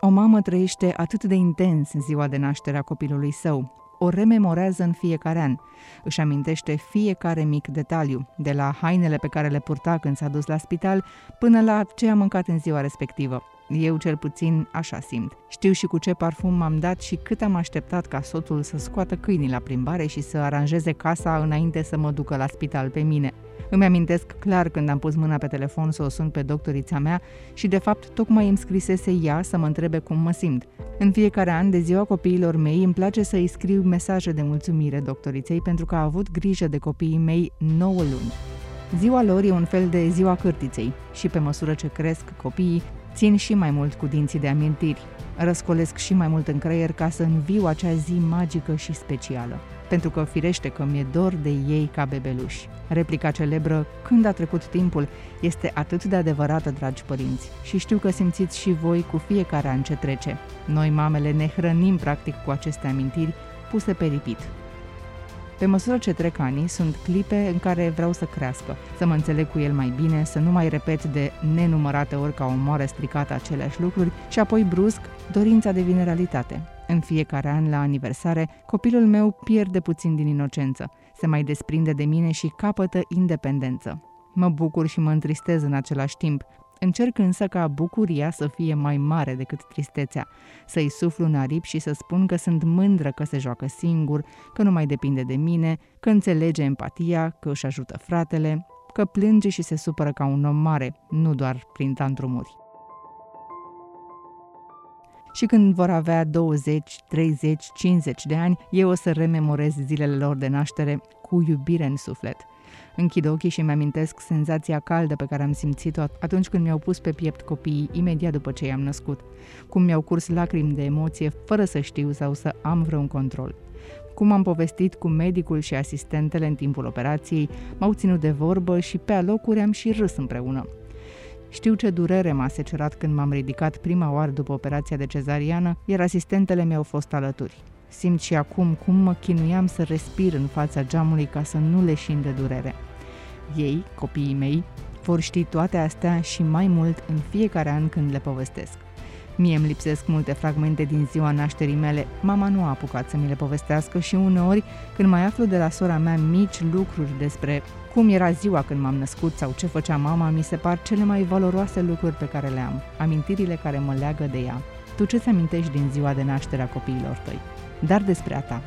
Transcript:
O mamă trăiește atât de intens ziua de naștere a copilului său. O rememorează în fiecare an. Își amintește fiecare mic detaliu, de la hainele pe care le purta când s-a dus la spital, până la ce a mâncat în ziua respectivă. Eu cel puțin așa simt. Știu și cu ce parfum m-am dat și cât am așteptat ca soțul să scoată câinii la plimbare și să aranjeze casa înainte să mă ducă la spital pe mine. Îmi amintesc clar când am pus mâna pe telefon să o sun pe doctorița mea și de fapt tocmai îmi scrisese ea să mă întrebe cum mă simt. În fiecare an de ziua copiilor mei îmi place să îi scriu mesaje de mulțumire doctoriței pentru că a avut grijă de copiii mei 9 luni. Ziua lor e un fel de ziua cârtiței și pe măsură ce cresc copiii, țin și mai mult cu dinții de amintiri. Răscolesc și mai mult în creier ca să înviu acea zi magică și specială pentru că firește că mi-e dor de ei ca bebeluși. Replica celebră, când a trecut timpul, este atât de adevărată, dragi părinți, și știu că simțiți și voi cu fiecare an ce trece. Noi, mamele, ne hrănim practic cu aceste amintiri puse pe ripit. Pe măsură ce trec ani, sunt clipe în care vreau să crească, să mă înțeleg cu el mai bine, să nu mai repet de nenumărate ori ca o moare stricată aceleași lucruri și apoi brusc dorința devine realitate. În fiecare an, la aniversare, copilul meu pierde puțin din inocență, se mai desprinde de mine și capătă independență. Mă bucur și mă întristez în același timp. Încerc însă ca bucuria să fie mai mare decât tristețea, să-i suflu în aripi și să spun că sunt mândră că se joacă singur, că nu mai depinde de mine, că înțelege empatia, că își ajută fratele, că plânge și se supără ca un om mare, nu doar prin tantrumuri și când vor avea 20, 30, 50 de ani, eu o să rememorez zilele lor de naștere cu iubire în suflet. Închid ochii și mi-amintesc senzația caldă pe care am simțit-o atunci când mi-au pus pe piept copiii imediat după ce i-am născut, cum mi-au curs lacrimi de emoție fără să știu sau să am vreun control cum am povestit cu medicul și asistentele în timpul operației, m-au ținut de vorbă și pe alocuri am și râs împreună. Știu ce durere m-a secerat când m-am ridicat prima oară după operația de cezariană, iar asistentele mi-au fost alături. Simt și acum cum mă chinuiam să respir în fața geamului ca să nu leșin de durere. Ei, copiii mei, vor ști toate astea și mai mult în fiecare an când le povestesc. Mie îmi lipsesc multe fragmente din ziua nașterii mele, mama nu a apucat să mi le povestească și uneori, când mai aflu de la sora mea mici lucruri despre cum era ziua când m-am născut sau ce făcea mama, mi se par cele mai valoroase lucruri pe care le am, amintirile care mă leagă de ea. Tu ce-ți amintești din ziua de naștere a copiilor tăi? Dar despre a ta,